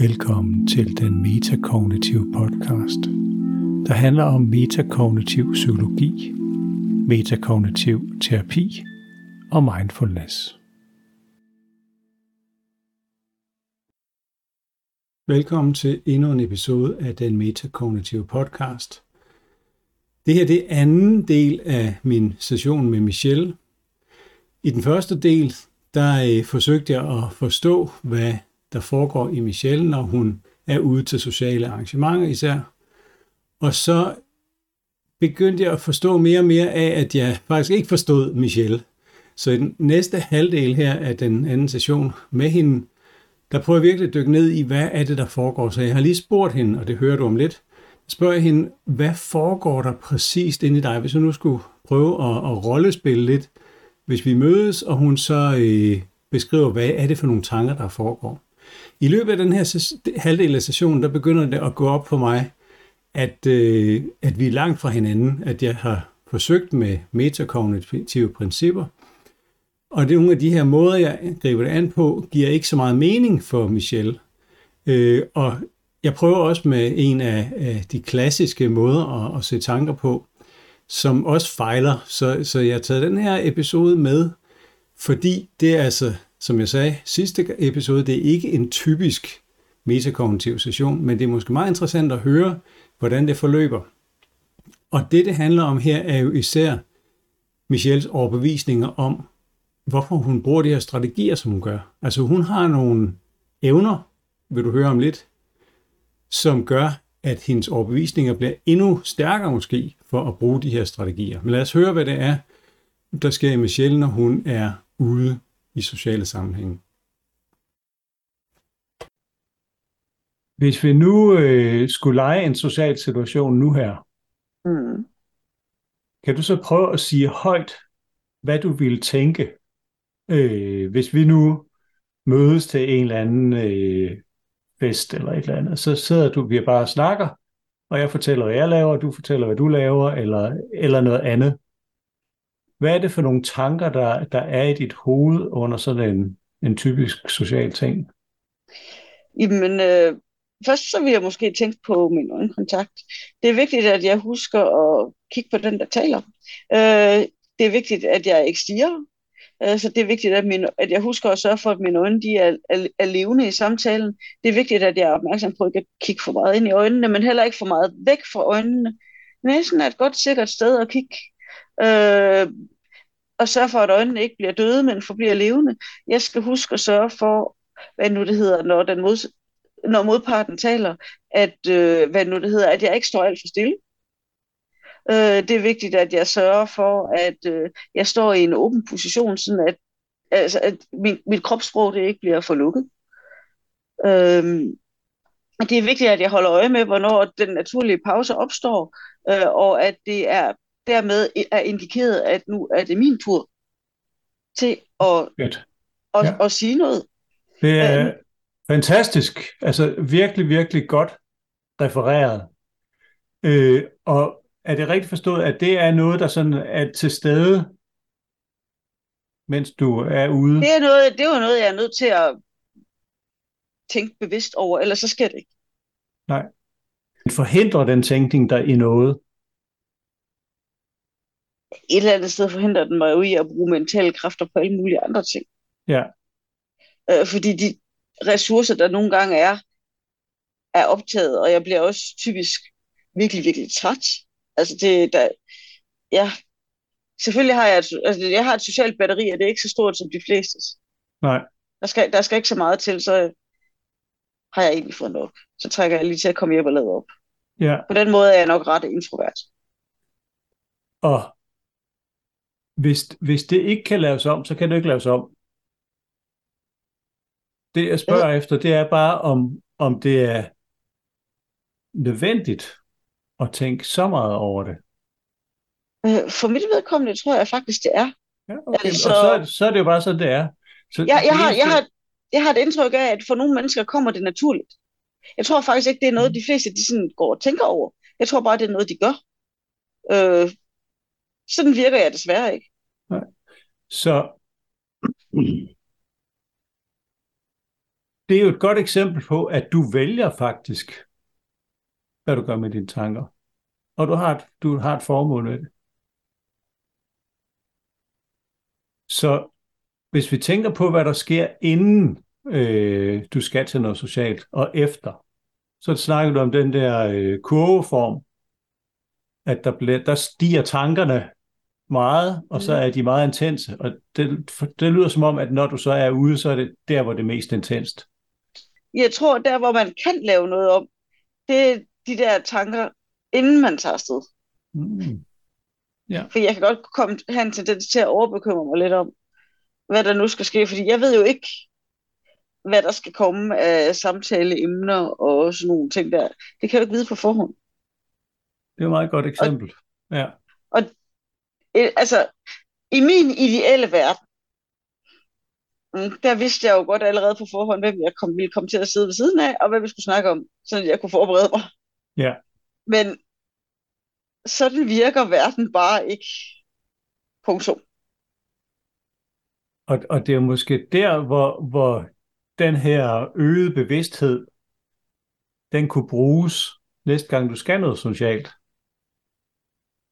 Velkommen til den metakognitive podcast, der handler om metakognitiv psykologi, metakognitiv terapi og mindfulness. Velkommen til endnu en episode af den metakognitive podcast. Det her det er anden del af min session med Michelle. I den første del, der øh, forsøgte jeg at forstå, hvad der foregår i Michelle, når hun er ude til sociale arrangementer især. Og så begyndte jeg at forstå mere og mere af, at jeg faktisk ikke forstod Michelle. Så i den næste halvdel her af den anden session med hende, der prøver jeg virkelig at dykke ned i, hvad er det, der foregår. Så jeg har lige spurgt hende, og det hører du om lidt, spørger jeg hende, hvad foregår der præcist inde i dig, hvis du nu skulle prøve at, at rollespille lidt, hvis vi mødes, og hun så øh, beskriver, hvad er det for nogle tanker, der foregår. I løbet af den her halvdel af sessionen, der begynder det at gå op for mig, at, øh, at vi er langt fra hinanden, at jeg har forsøgt med metakognitive principper, og det er nogle af de her måder, jeg griber det an på, giver ikke så meget mening for Michelle. Øh, og jeg prøver også med en af, af de klassiske måder at, at se tanker på, som også fejler. Så, så jeg har taget den her episode med, fordi det er altså som jeg sagde sidste episode, det er ikke en typisk metakognitiv session, men det er måske meget interessant at høre, hvordan det forløber. Og det, det handler om her, er jo især Michelles overbevisninger om, hvorfor hun bruger de her strategier, som hun gør. Altså hun har nogle evner, vil du høre om lidt, som gør, at hendes overbevisninger bliver endnu stærkere måske for at bruge de her strategier. Men lad os høre, hvad det er, der sker i Michelle, når hun er ude i sociale sammenhænge. Hvis vi nu øh, skulle lege en social situation nu her, mm. kan du så prøve at sige højt, hvad du ville tænke, øh, hvis vi nu mødes til en eller anden øh, fest eller et eller andet, så sidder du, vi bare og snakker, og jeg fortæller, hvad jeg laver, og du fortæller, hvad du laver, eller, eller noget andet. Hvad er det for nogle tanker, der, der er i dit hoved under sådan en, en typisk social ting? Jamen, øh, først så vil jeg måske tænke på min øjenkontakt. Det er vigtigt, at jeg husker at kigge på den, der taler. Øh, det er vigtigt, at jeg ikke stiger. Øh, så det er vigtigt, at, min, at jeg husker at sørge for, at mine øjne de er, er, er levende i samtalen. Det er vigtigt, at jeg er opmærksom på ikke at kigge for meget ind i øjnene, men heller ikke for meget væk fra øjnene. Næsen er et godt sikkert sted at kigge. Øh, og sørge for, at øjnene ikke bliver døde, men forbliver levende. Jeg skal huske at sørge for, hvad nu det hedder, når, den mod, når modparten taler, at, øh, hvad nu det hedder, at jeg ikke står alt for stille. Øh, det er vigtigt, at jeg sørger for, at øh, jeg står i en åben position, sådan at, altså, at min, mit kropssprog det ikke bliver for lukket. Øh, det er vigtigt, at jeg holder øje med, hvornår den naturlige pause opstår, øh, og at det er dermed er indikeret, at nu er det min tur til at, at, ja. at sige noget. Det er øh, fantastisk. Altså virkelig, virkelig godt refereret. Øh, og er det rigtigt forstået, at det er noget, der sådan er til stede, mens du er ude? Det er, noget, det er noget, jeg er nødt til at tænke bevidst over, ellers så sker det ikke. Nej. Forhindrer den tænkning der i noget? Et eller andet sted forhindrer den mig jo i at bruge mentale kræfter på alle mulige andre ting. Ja. Øh, fordi de ressourcer, der nogle gange er, er optaget, og jeg bliver også typisk virkelig, virkelig træt. Altså det, der, ja, selvfølgelig har jeg, et, altså jeg har et socialt batteri, og det er ikke så stort som de fleste. Nej. Der skal, der skal ikke så meget til, så har jeg egentlig fået nok. Så trækker jeg lige til at komme hjem og lade op. Ja. På den måde er jeg nok ret introvert. Og hvis, hvis det ikke kan laves om, så kan det ikke laves om. Det jeg spørger ja. efter, det er bare, om, om det er nødvendigt at tænke så meget over det. Øh, for mit vedkommende tror jeg faktisk, det er. Ja, okay. altså, og så, så er det jo bare sådan, det er. Så ja, jeg, har, jeg, har, jeg har et indtryk af, at for nogle mennesker kommer det naturligt. Jeg tror faktisk ikke, det er noget, mm. de fleste de sådan går og tænker over. Jeg tror bare, det er noget, de gør. Øh, sådan virker jeg desværre ikke. Nej. Så det er jo et godt eksempel på, at du vælger faktisk, hvad du gør med dine tanker. Og du har et, du har et formål med det. Så hvis vi tænker på, hvad der sker inden øh, du skal til noget socialt, og efter, så snakker du om den der øh, kurveform, at der, bliver, der stiger tankerne meget, og så mm. er de meget intense. Og det, det lyder som om, at når du så er ude, så er det der, hvor det er mest intenst. Jeg tror, der hvor man kan lave noget om, det er de der tanker, inden man tager afsted. Mm. Ja. For jeg kan godt komme hen til det til at overbekymre mig lidt om, hvad der nu skal ske, fordi jeg ved jo ikke, hvad der skal komme af samtaleemner og sådan nogle ting der. Det kan jeg jo ikke vide på forhånd. Det er et meget godt eksempel. Og, ja. Altså, i min ideelle verden, mm, der vidste jeg jo godt allerede på forhånd, hvem jeg kom, ville komme til at sidde ved siden af, og hvad vi skulle snakke om, så jeg kunne forberede mig. Ja. Men sådan virker verden bare ikke. Punktum. Og, og det er måske der, hvor, hvor den her øgede bevidsthed, den kunne bruges næste gang du skal noget socialt,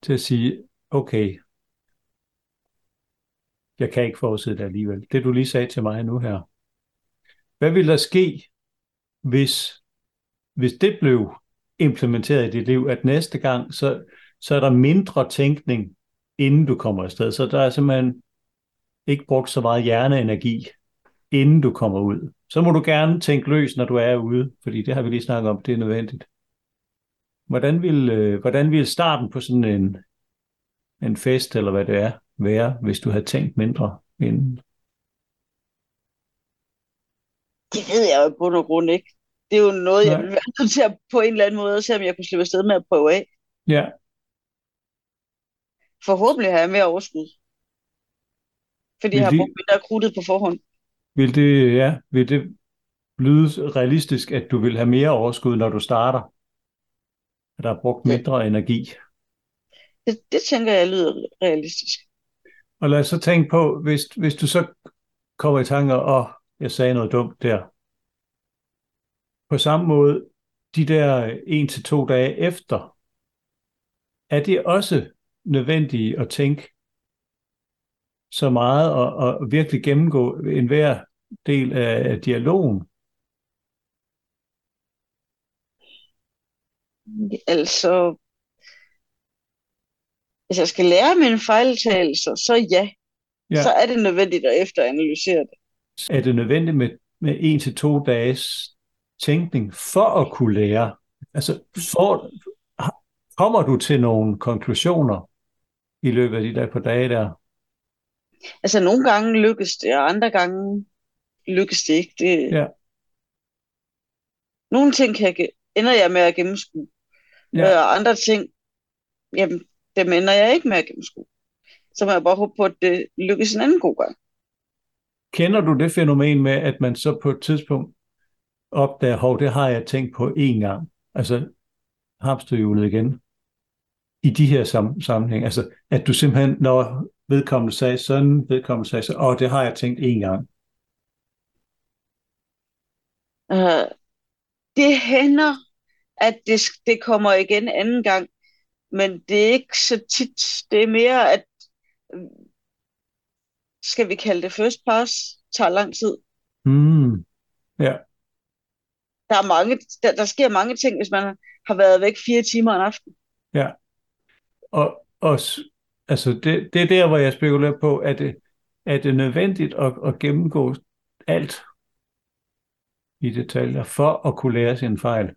til at sige, okay, jeg kan ikke forudse det alligevel. Det du lige sagde til mig nu her. Hvad vil der ske, hvis, hvis det blev implementeret i dit liv, at næste gang, så, så er der mindre tænkning, inden du kommer afsted. Så der er simpelthen ikke brugt så meget hjerneenergi, inden du kommer ud. Så må du gerne tænke løs, når du er ude, fordi det har vi lige snakket om, det er nødvendigt. Hvordan vil, øh, hvordan vil starten på sådan en, en fest, eller hvad det er, være, hvis du havde tænkt mindre inden? Det ved jeg jo på nogen grund ikke. Det er jo noget, jeg vil være nødt til at på en eller anden måde at se, om jeg kunne slippe afsted med at prøve af. Ja. Forhåbentlig har jeg mere overskud. Fordi vil jeg har brugt mindre krudtet på forhånd. Vil det, ja, vil det lyde realistisk, at du vil have mere overskud, når du starter? At der er brugt mindre ja. energi? Det, det tænker jeg lyder realistisk. Og lad os så tænke på, hvis, hvis du så kommer i tanker, og jeg sagde noget dumt der. På samme måde, de der en til to dage efter, er det også nødvendigt at tænke så meget og, og virkelig gennemgå enhver del af dialogen? Altså, hvis jeg skal lære mine fejltagelser, så ja. ja. Så er det nødvendigt at efteranalysere det. Er det nødvendigt med, med en til to dages tænkning for at kunne lære? Altså, for, kommer du til nogle konklusioner i løbet af de der par dage der? Altså, nogle gange lykkes det, og andre gange lykkes det ikke. Det... Ja. Nogle ting kan jeg, ender jeg med at gennemskue, ja. Øh, og andre ting, jamen, dem ender jeg ikke med at gennemskue. Så må jeg bare håbe på, at det lykkes en anden god gang. Kender du det fænomen med, at man så på et tidspunkt opdager, hov, det har jeg tænkt på én gang. Altså hamsterhjulet igen. I de her sam- sammenhæng. Altså, at du simpelthen, når vedkommende sagde sådan, vedkommende sagde så, åh, det har jeg tænkt én gang. Uh, det hænder, at det, det kommer igen anden gang, men det er ikke så tit. Det er mere, at skal vi kalde det first pass, tager lang tid. Mm. Ja. Der, er mange, der, der sker mange ting, hvis man har været væk fire timer en aften. Ja. Og, og altså det, det er der, hvor jeg spekulerer på, at det, er det nødvendigt at, at gennemgå alt i detaljer for at kunne lære sin fejl?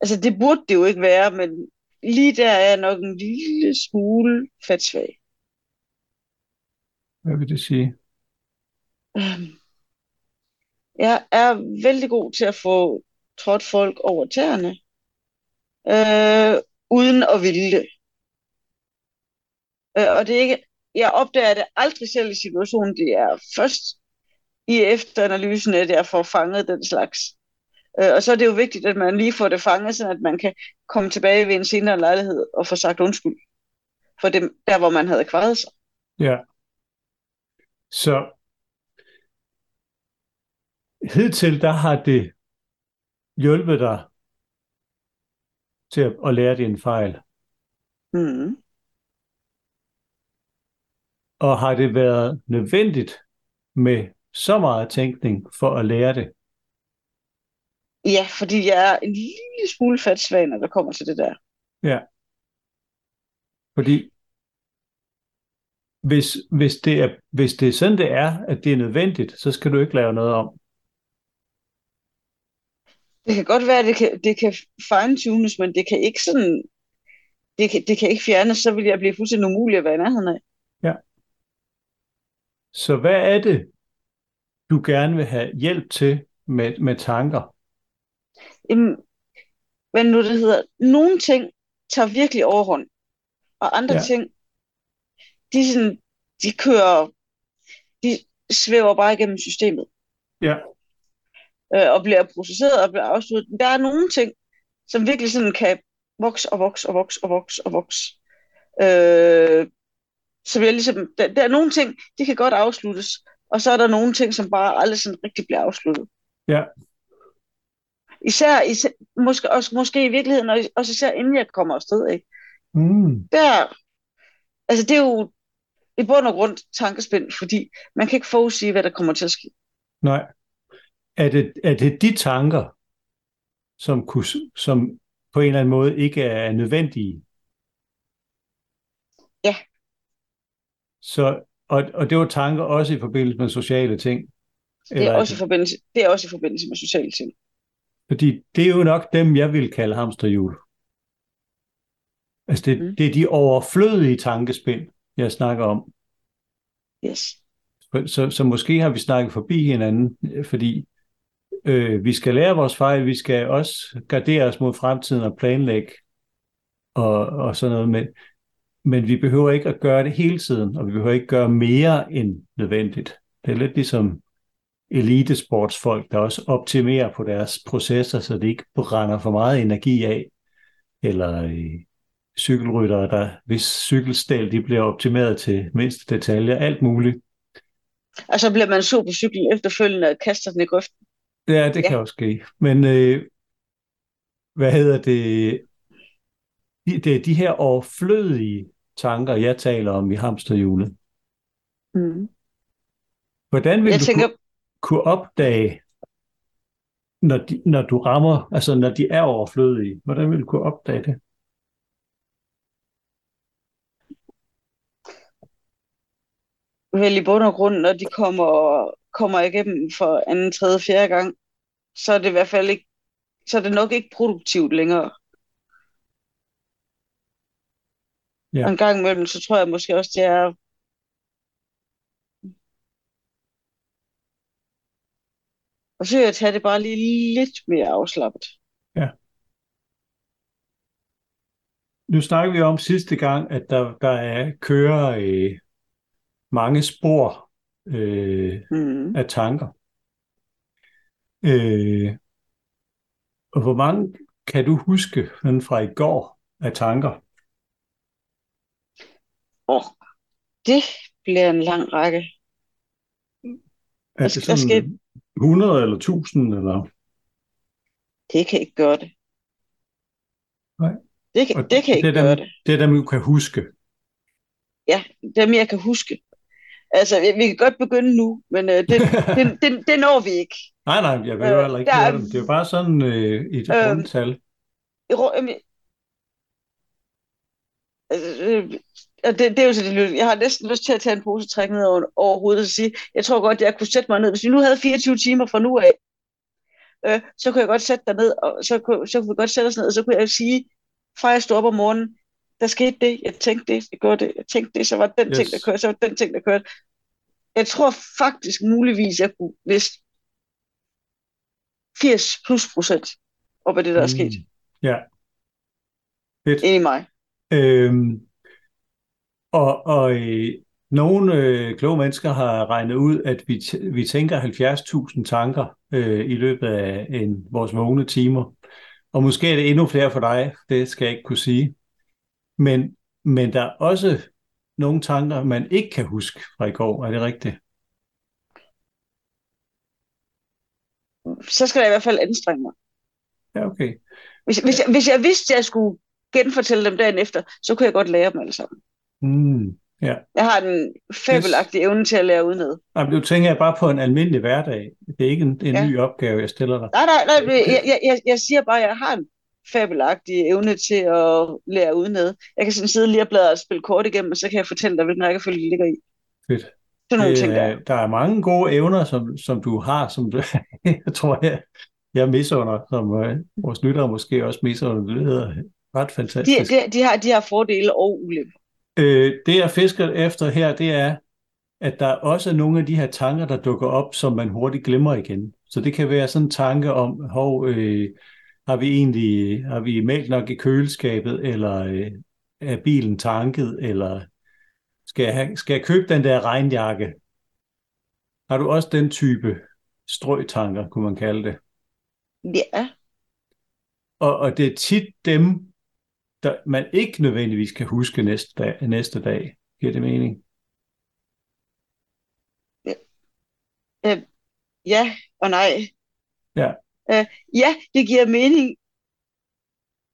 Altså det burde det jo ikke være, men lige der er jeg nok en lille smule fatsvag. Hvad vil det sige? Øhm, jeg er vældig god til at få trådt folk over tæerne, øh, uden at ville det. Øh, og det er ikke, jeg opdager det aldrig selv i situationen, det er først i efteranalysen, at jeg får fanget den slags. Øh, og så er det jo vigtigt, at man lige får det fanget, så at man kan komme tilbage ved en senere lejlighed og få sagt undskyld for det, der, hvor man havde kvaret sig. Ja. Så hidtil der har det hjulpet dig til at, at lære din fejl. Mm. Og har det været nødvendigt med så meget tænkning for at lære det? Ja, fordi jeg er en lille smule fatsvag, når der kommer til det der. Ja. Fordi hvis, hvis, det er, hvis det er sådan, det er, at det er nødvendigt, så skal du ikke lave noget om. Det kan godt være, at det kan, det kan fine-tunes, men det kan ikke sådan, det kan, det kan ikke fjernes, så vil jeg blive fuldstændig umulig at være i nærheden af. Ja. Så hvad er det, du gerne vil have hjælp til med, med tanker? Jamen, hvad nu det hedder, nogle ting tager virkelig overhånd, og andre Ja. ting, de, sådan, de kører, de svæver bare igennem systemet, Ja. øh, og bliver processeret og bliver afsluttet. Der er nogle ting, som virkelig sådan kan vokse og vokse og vokse og vokse og vokse. Øh, så jeg ligesom, der, der er nogle ting, de kan godt afsluttes, og så er der nogle ting, som bare aldrig sådan rigtig bliver afsluttet. Ja. Især, især måske, også, måske i virkeligheden, og også især inden jeg kommer afsted, ikke? Mm. Der, altså det er jo i bund og grund tankespind, fordi man kan ikke forudsige, hvad der kommer til at ske. Nej. Er det, er det de tanker, som, kunne, som på en eller anden måde ikke er nødvendige? Ja. Så, og, og det var tanker også i forbindelse med sociale ting? Det er, Eller også i forbindelse, det er også i forbindelse med sociale ting. Fordi det er jo nok dem, jeg vil kalde hamsterhjul. Altså det, mm. Det er de overflødige tankespind, jeg snakker om. Yes. Så, så måske har vi snakket forbi hinanden, fordi øh, vi skal lære vores fejl, vi skal også gardere os mod fremtiden og planlægge og, og sådan noget. Men, men vi behøver ikke at gøre det hele tiden, og vi behøver ikke gøre mere end nødvendigt. Det er lidt ligesom elitesportsfolk, der også optimerer på deres processer, så det ikke brænder for meget energi af, eller øh, cykelryttere, der hvis cykelstel de bliver optimeret til mindste detaljer, alt muligt. Og så bliver man så på cyklen efterfølgende og kaster den i grøften. Ja, det Ja. kan også ske. Men øh, hvad hedder det? De- Det er de her overflødige tanker, jeg taler om i hamsterhjulet. Mm. Hvordan vil Jeg du tænker, kunne, kunne opdage, når, de, når du rammer, altså når de er overflødige, hvordan vil du kunne opdage det? vel i bund og grund, når de kommer, kommer igennem for anden, tredje, fjerde gang, så er det i hvert fald ikke, så er det nok ikke produktivt længere. Ja. Og en gang imellem, så tror jeg måske også, det er forsøge at tage det bare lige lidt mere afslappet. Nu snakker vi om sidste gang, at der, der er kører øh, mange spor øh, Mm. af tanker. Øh, og hvor mange kan du huske sådan fra i går af tanker? Oh, det bliver en lang række. Er det skal- der skal- sådan 100 eller 1000 eller? Det kan ikke gøre det. Nej. Det kan, Og det kan ikke det er gøre dem, det. det er dem, du kan huske. Ja, dem jeg kan huske. Altså, vi kan godt begynde nu, men øh, det, det, det, det når vi ikke. Nej, nej, jeg vil jo Øh, heller ikke høre er- dem. Det er jo bare sådan øh, et Øh, rundtal. Jamen, altså, øh, og det, det er jo så det. Jeg har næsten lyst til at tage en pose træk ned over, over hovedet og sige, jeg tror godt, jeg kunne sætte mig ned. Hvis vi nu havde 24 timer fra nu af, øh, så kunne jeg godt sætte dig ned, og så kunne, så kunne vi godt sætte os ned, og så kunne jeg sige, fra jeg stod op om morgenen, der skete det, jeg tænkte det, jeg gjorde det, jeg tænkte det, så var den Yes. ting, der kørte, så var den ting, der kørte. Jeg tror faktisk muligvis, jeg kunne liste 80 plus procent op af det, der er sket Mm. Ja. Fedt. inde i mig. Øhm, og og øh, nogle øh, kloge mennesker har regnet ud, at vi, t- vi tænker 70.000 tanker øh, i løbet af en, vores vågne timer. Og måske er det endnu flere for dig, det skal jeg ikke kunne sige. Men, men der er også nogle tanker, man ikke kan huske fra i går. Er det rigtigt? så skal jeg i hvert fald anstrenge mig. Ja, okay. Hvis, hvis, jeg, hvis jeg vidste, at jeg skulle genfortælle dem dagen efter, så kunne jeg godt lære dem alle sammen. Mm, ja. Jeg har en fabelagtig evne til at lære udenad. Jamen, nu tænker jeg bare på en almindelig hverdag. Det er ikke en, en Ja. ny opgave, jeg stiller dig. Nej, nej, nej, jeg, jeg, jeg, jeg siger bare, at jeg har en fabelagtig evne til at lære udenad. Jeg kan sådan sidde lige og bladre og spille kort igennem, og så kan jeg fortælle dig, hvilken rækkefølge det ligger i. Fedt. Sådan nogle Det, ting der. er- der er mange gode evner, som, som du har, som du, jeg tror, jeg, jeg misunder, som øh, vores lyttere måske også misunder. Det hedder ret De, fantastisk. de, de, har, de har fordele og ulemper. Øh, det, jeg fisker efter her, det er, at der også er nogle af de her tanker, der dukker op, som man hurtigt glemmer igen. Så det kan være sådan en tanke om, hov, øh, har vi egentlig har vi mælk nok i køleskabet, eller øh, er bilen tanket, eller skal jeg, have, skal jeg købe den der regnjakke? Har du også den type strøtanker, kunne man kalde det? Ja, Og, og det er tit dem, der man ikke nødvendigvis kan huske næste dag. Næste dag. Giver det mening? ja og nej. Ja. Uh, ja, det giver mening.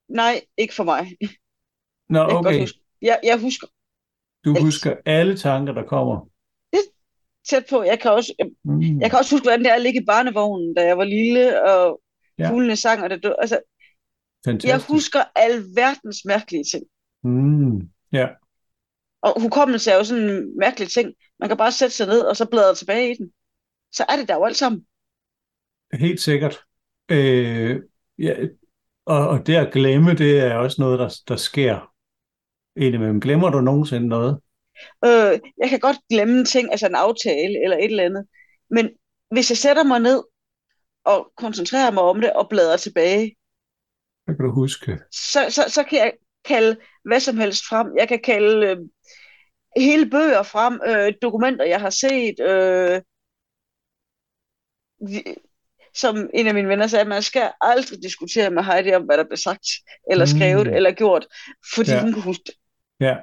Nej, ikke for mig. Nå, Jeg okay. huske. Jeg, jeg husker Du alt. husker alle tanker, der kommer. tæt på. Jeg kan også, Mm. jeg kan også huske, hvordan det er at ligge i barnevognen, da jeg var lille, og Ja. fuglene sang, og det døde. Altså, jeg Fantastisk. husker alverdens mærkelige ting. Mm. Ja, Og hukommelse er jo sådan en mærkelig ting. Man kan bare sætte sig ned, og så bladre tilbage i den. Så er det der jo alt sammen. helt sikkert. Øh, ja, og, og det at glemme, det er også noget, der, der sker indimellem. Glemmer du nogensinde noget? Øh, jeg kan godt glemme ting, altså en aftale eller et eller andet. Men hvis jeg sætter mig ned og koncentrerer mig om det og bladrer tilbage, Hvad kan du huske? så, så, så kan jeg kalde hvad som helst frem. Jeg kan kalde øh, hele bøger frem, øh, dokumenter, jeg har set. Øh, som en af mine venner sagde, man skal aldrig diskutere med Heidi om, hvad der blev sagt, eller Mm. skrevet, eller gjort, fordi Ja. hun kan huske det. Ja,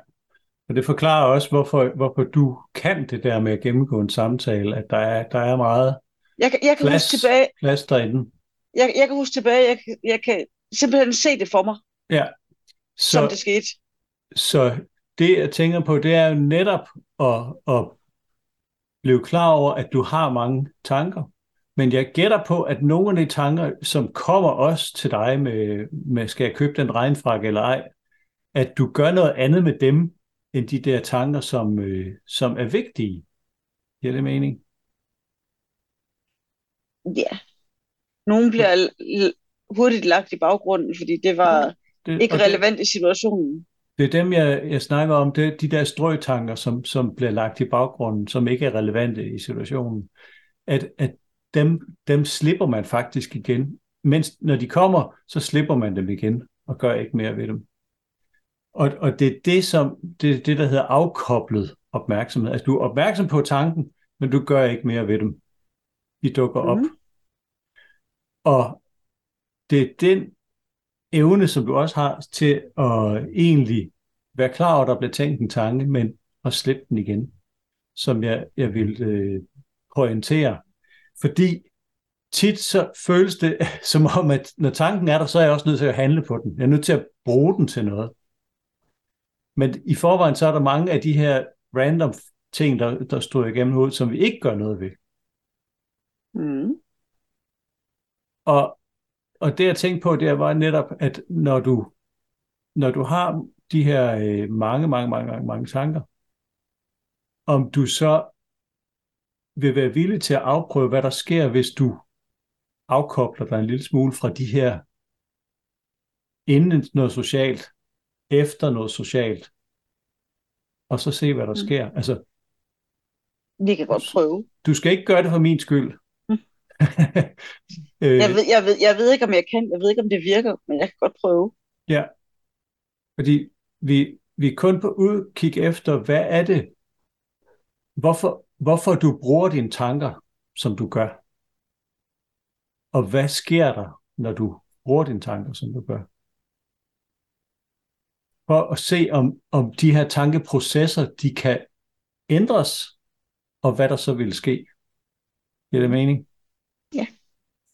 og det forklarer også, hvorfor, hvorfor du kan det der med at gennemgå en samtale, at der er, der er meget Jeg, kan- jeg kan plads, huske tilbage, plads derinde. jeg, jeg kan huske tilbage, jeg, jeg kan simpelthen se det for mig, Ja, som så, det skete. så det jeg tænker på, det er jo netop at, at blive klar over, at du har mange tanker. Men jeg gætter på, at nogle af de tanker, som kommer også til dig med, med skal jeg købe den regnfrakke eller ej, at du gør noget andet med dem, end de der tanker, som, øh, som er vigtige. Giver det mening? Ja. Nogle bliver hurtigt lagt i baggrunden, fordi det var Det, ikke og det- relevant i situationen. Det er dem, jeg, jeg snakker om, det er de der strøtanker, som, som bliver lagt i baggrunden, som ikke er relevante i situationen. At, at dem, dem slipper man faktisk igen. Mens når de kommer, så slipper man dem igen og gør ikke mere ved dem. Og, og det er det, som, det, er det, der hedder afkoblet opmærksomhed. Altså du er opmærksom på tanken, men du gør ikke mere ved dem. De dukker op. Mhm. Og det er den evne, som du også har til at egentlig være klar over, at der bliver tænkt en tanke, men at slippe den igen, som jeg, jeg vil øh, pointere. Fordi tit så føles det som om, at når tanken er der, så er jeg også nødt til at handle på den. Jeg er nødt til at bruge den til noget. Men i forvejen så er der mange af de her random ting, der, der står igennem hovedet, som vi ikke gør noget ved. Mm. Og, og det jeg tænkte på, det var netop, at når du, når du har de her øh, mange, mange, mange, mange, mange tanker, om du så vil være villig til at afprøve, hvad der sker, hvis du afkobler dig en lille smule fra de her inden noget socialt, efter noget socialt, og så se, hvad der Mm. sker. Altså, Vi kan godt prøve. du skal ikke gøre det for min skyld. Øh, Jeg ved, jeg, ved, jeg ved ikke, om jeg kan. Jeg ved ikke, om det virker, men jeg kan godt prøve. Ja, fordi vi, vi er kun på udkig efter, hvad er det, hvorfor, hvorfor du bruger dine tanker, som du gør. Og hvad sker der, når du bruger dine tanker, som du gør. For at se, om, om de her tankeprocesser, de kan ændres, og hvad der så vil ske. Giver det mening? Ja.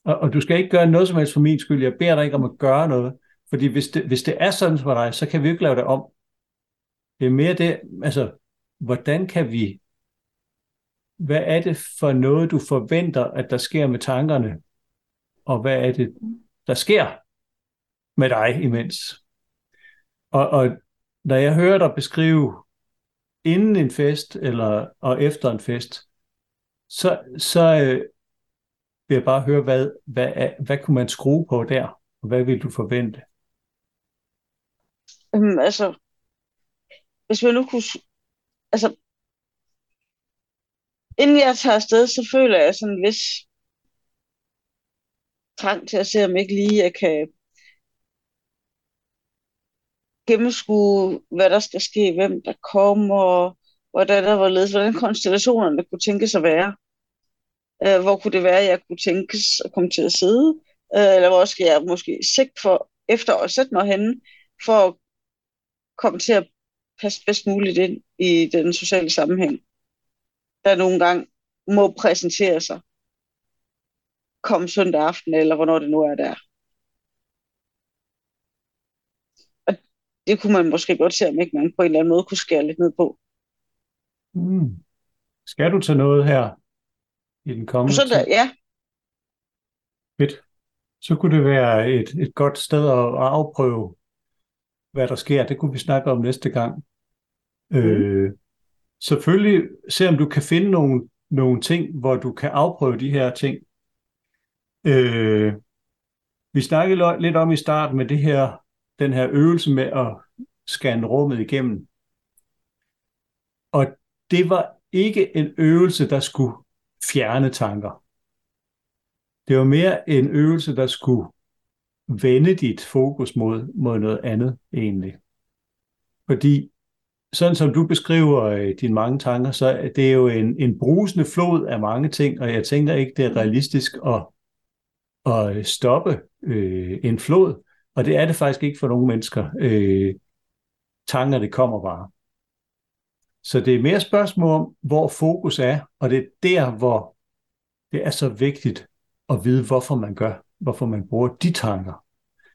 Og, og du skal ikke gøre noget som helst for min skyld. Jeg beder dig ikke om at gøre noget. Fordi hvis det, hvis det er sådan for dig, så kan vi ikke lave det om. Det er mere det, altså, hvordan kan vi, hvad er det for noget, du forventer, at der sker med tankerne? Og hvad er det, der sker med dig imens? Og, og når jeg hører dig beskrive inden en fest eller og efter en fest, så, så øh, vil jeg bare høre, hvad, hvad, hvad kunne man skrue på der, og hvad vil du forvente? Um, altså, hvis man nu kunne... Altså, inden jeg tager afsted, så føler jeg sådan en vis trang til at se, om ikke lige jeg kan gennemskue, hvad der skal ske, hvem der kommer, hvordan der var ledet, hvordan konstellationerne kunne tænkes at være. Øh, hvor kunne det være, at jeg kunne tænkes at komme til at sidde? Øh, eller hvor skal jeg måske sigte for efter at sætte mig henne, for at komme til at passe bedst muligt ind i den sociale sammenhæng, der nogle gange må præsentere sig. Kom søndag aften, eller hvornår det nu er der. det kunne man måske godt se, om ikke man på en eller anden måde kunne skære lidt ned på. Mm. Skal du til noget her i den kommende Så der, ja. Fedt. Så kunne det være et, et godt sted at, at afprøve, hvad der sker. Det kunne vi snakke om næste gang. Mm. Øh, selvfølgelig se, om du kan finde nogle, nogle ting, hvor du kan afprøve de her ting. Øh, vi snakkede lidt om i starten med det her den her øvelse med at scanne rummet igennem. Og det var ikke en øvelse, der skulle fjerne tanker. Det var mere en øvelse, der skulle vende dit fokus mod, mod noget andet egentlig. Fordi sådan som du beskriver øh, dine mange tanker, så er det jo en, en brusende flod af mange ting, og jeg tænker ikke, det er realistisk at, at stoppe øh, en flod. Og det er det faktisk ikke for nogle mennesker. Øh, tanker, det kommer bare. Så det er mere spørgsmål om, hvor fokus er, og det er der, hvor det er så vigtigt at vide, hvorfor man gør, hvorfor man bruger de tanker.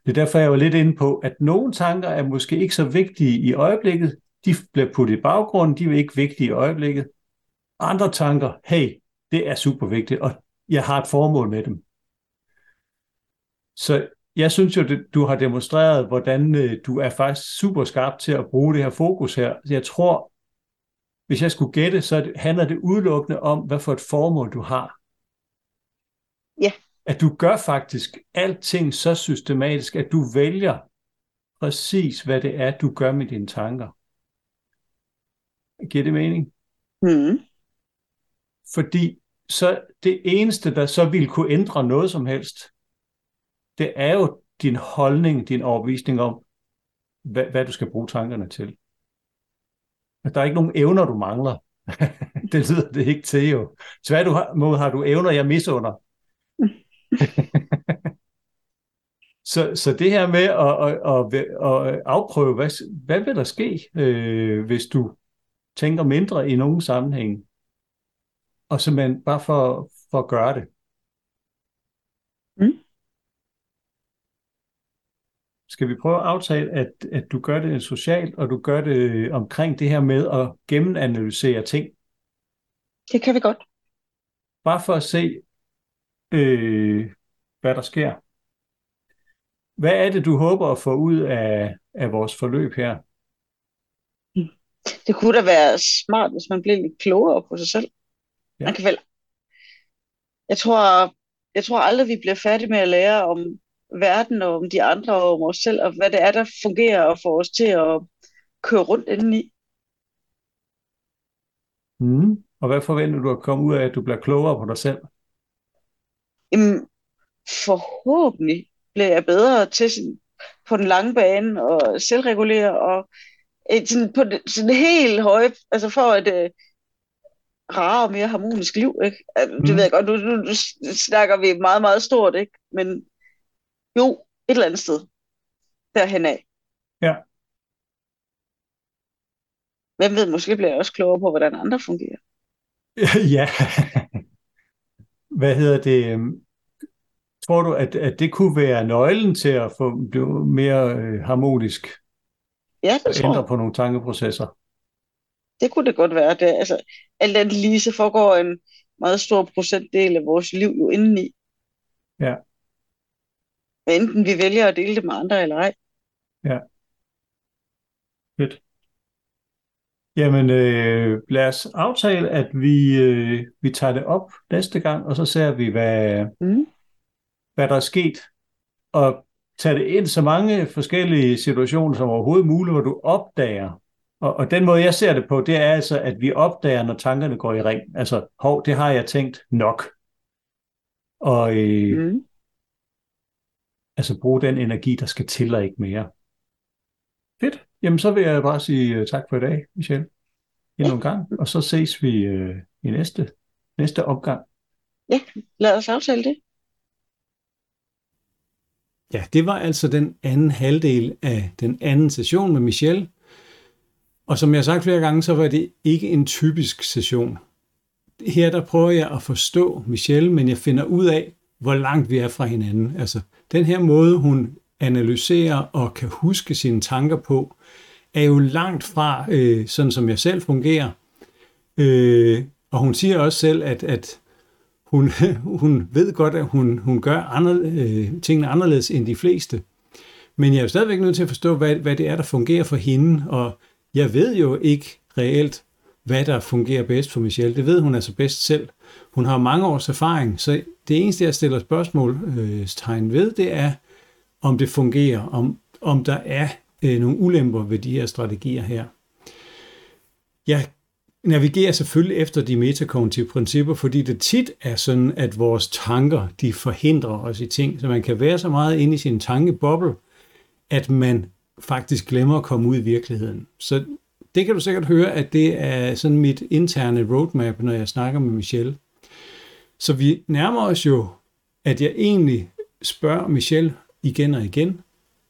Det er derfor, jeg var lidt inde på, at nogle tanker er måske ikke så vigtige i øjeblikket. De bliver puttet i baggrunden, de er ikke vigtige i øjeblikket. Andre tanker, hey, det er super vigtigt, og jeg har et formål med dem. Så jeg synes jo, at du har demonstreret, hvordan øh, du er faktisk super skarp til at bruge det her fokus her. Jeg tror, hvis jeg skulle gætte, så handler det udelukkende om, hvad for et formål du har. Ja. At du gør faktisk alting så systematisk, at du vælger præcis, hvad det er, du gør med dine tanker. Giver det mening? Mm. Fordi så det eneste, der så ville kunne ændre noget som helst, det er jo din holdning, din overbevisning om, hvad, hvad du skal bruge tankerne til. Der er ikke nogen evner, du mangler. det lyder det ikke til jo. Tværtimod har du evner, jeg misunder. så, så det her med at, at, at, at afprøve, hvad, hvad vil der ske, øh, hvis du tænker mindre i nogen sammenhæng, og simpelthen bare for, for at gøre det. Skal vi prøve at aftale, at, at du gør det socialt, og du gør det omkring det her med at gennemanalysere ting? Det kan vi godt. Bare for at se, øh, hvad der sker. Hvad er det, du håber at få ud af, af vores forløb her? Det kunne da være smart, hvis man bliver lidt klogere på sig selv. Ja. Man kan vel... Jeg tror, jeg tror aldrig, vi bliver færdige med at lære om verden og om de andre og om os selv, og hvad det er, der fungerer og får os til at køre rundt indeni. Mm. Og hvad forventer du at komme ud af, at du bliver klogere på dig selv? Jamen, forhåbentlig bliver jeg bedre til sådan, på den lange bane og selvregulere og et, sådan, på det, sådan helt høje, altså for et uh, rare og mere harmonisk liv, ikke? Altså, mm. Det ved jeg godt, nu, nu, nu snakker vi meget, meget stort, ikke? Men jo, et eller andet sted. Derhen af. Ja. Hvem ved, måske bliver jeg også klogere på, hvordan andre fungerer. ja. Hvad hedder det? Tror du, at, at det kunne være nøglen til at få blive mere øh, harmonisk? Ja, det tror Ændre jeg. på nogle tankeprocesser? Det kunne det godt være. Det, altså, alt andet lige, så foregår en meget stor procentdel af vores liv jo indeni. Ja. Hvad enten vi vælger at dele det med andre eller ej. Fedt. Jamen, øh, lad os aftale, at vi, øh, vi tager det op næste gang, og så ser vi, hvad, Mm. hvad der er sket, og tage det ind så mange forskellige situationer som overhovedet muligt, hvor du opdager. Og, og den måde, jeg ser det på, det er altså, at vi opdager, når tankerne går i ring. Altså, hov, det har jeg tænkt nok. Og øh, Mm. Altså bruge den energi, der skal til og ikke mere. Fedt. Jamen, så vil jeg bare sige øh, tak for i dag, Michelle. Endnu en gang. Og så ses vi øh, i næste, næste opgang. Lad os aftale det. Ja, det var altså den anden halvdel af den anden session med Michelle. Og som jeg har sagt flere gange, så var det ikke en typisk session. Her der prøver jeg at forstå Michelle, men jeg finder ud af, hvor langt vi er fra hinanden. Altså, den her måde, hun analyserer og kan huske sine tanker på, er jo langt fra, øh, sådan som jeg selv fungerer. Øh, og hun siger også selv, at, at hun, hun ved godt, at hun, hun gør andre, øh, tingene anderledes end de fleste. Men jeg er jo stadigvæk nødt til at forstå, hvad, hvad det er, der fungerer for hende, og jeg ved jo ikke reelt, hvad der fungerer bedst for Michelle. Det ved hun altså bedst selv. Hun har mange års erfaring, så det eneste, jeg stiller spørgsmålstegn øh, ved, det er, om det fungerer, om, om der er øh, nogle ulemper ved de her strategier her. Jeg navigerer selvfølgelig efter de metakognitive principper, fordi det tit er sådan, at vores tanker, de forhindrer os i ting, så man kan være så meget inde i sin tankeboble, at man faktisk glemmer at komme ud i virkeligheden. Så det kan du sikkert høre, at det er sådan mit interne roadmap, når jeg snakker med Michelle. Så vi nærmer os jo, at jeg egentlig spørger Michelle igen og igen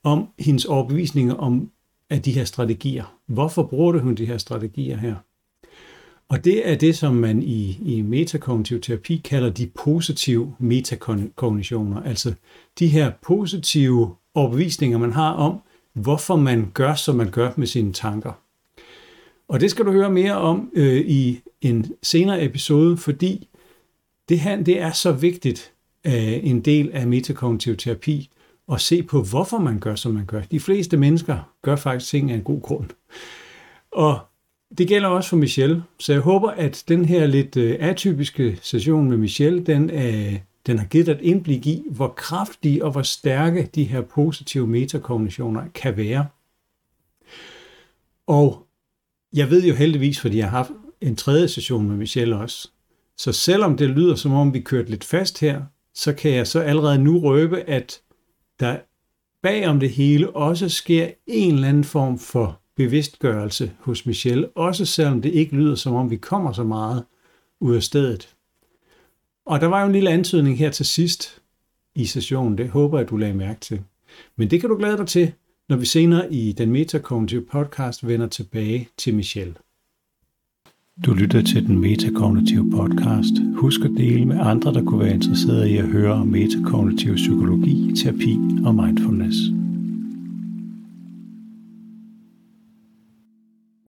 om hendes overbevisninger om af de her strategier. Hvorfor bruger hun de her strategier her? Og det er det, som man i, i metakognitiv terapi kalder de positive metakognitioner. Altså de her positive overbevisninger, man har om, hvorfor man gør, som man gør med sine tanker. Og det skal du høre mere om øh, i en senere episode, fordi det her det er så vigtigt øh, en del af metakognitiv terapi at se på, hvorfor man gør, som man gør. De fleste mennesker gør faktisk ting af en god grund. Og det gælder også for Michelle, så jeg håber, at den her lidt øh, atypiske session med Michelle, den, øh, den har givet dig et indblik i, hvor kraftige og hvor stærke de her positive metakognitioner kan være. Og jeg ved jo heldigvis, fordi jeg har haft en tredje session med Michelle også, så selvom det lyder som om vi kørte lidt fast her, så kan jeg så allerede nu røbe, at der bag om det hele også sker en eller anden form for bevidstgørelse hos Michelle, også selvom det ikke lyder som om vi kommer så meget ud af stedet. Og der var jo en lille antydning her til sidst i sessionen, det håber jeg, du lagde mærke til. Men det kan du glæde dig til, når vi senere i den metakognitive podcast vender tilbage til Michelle. Du lytter til den metakognitive podcast. Husk at dele med andre, der kunne være interesserede i at høre om metakognitiv psykologi, terapi og mindfulness.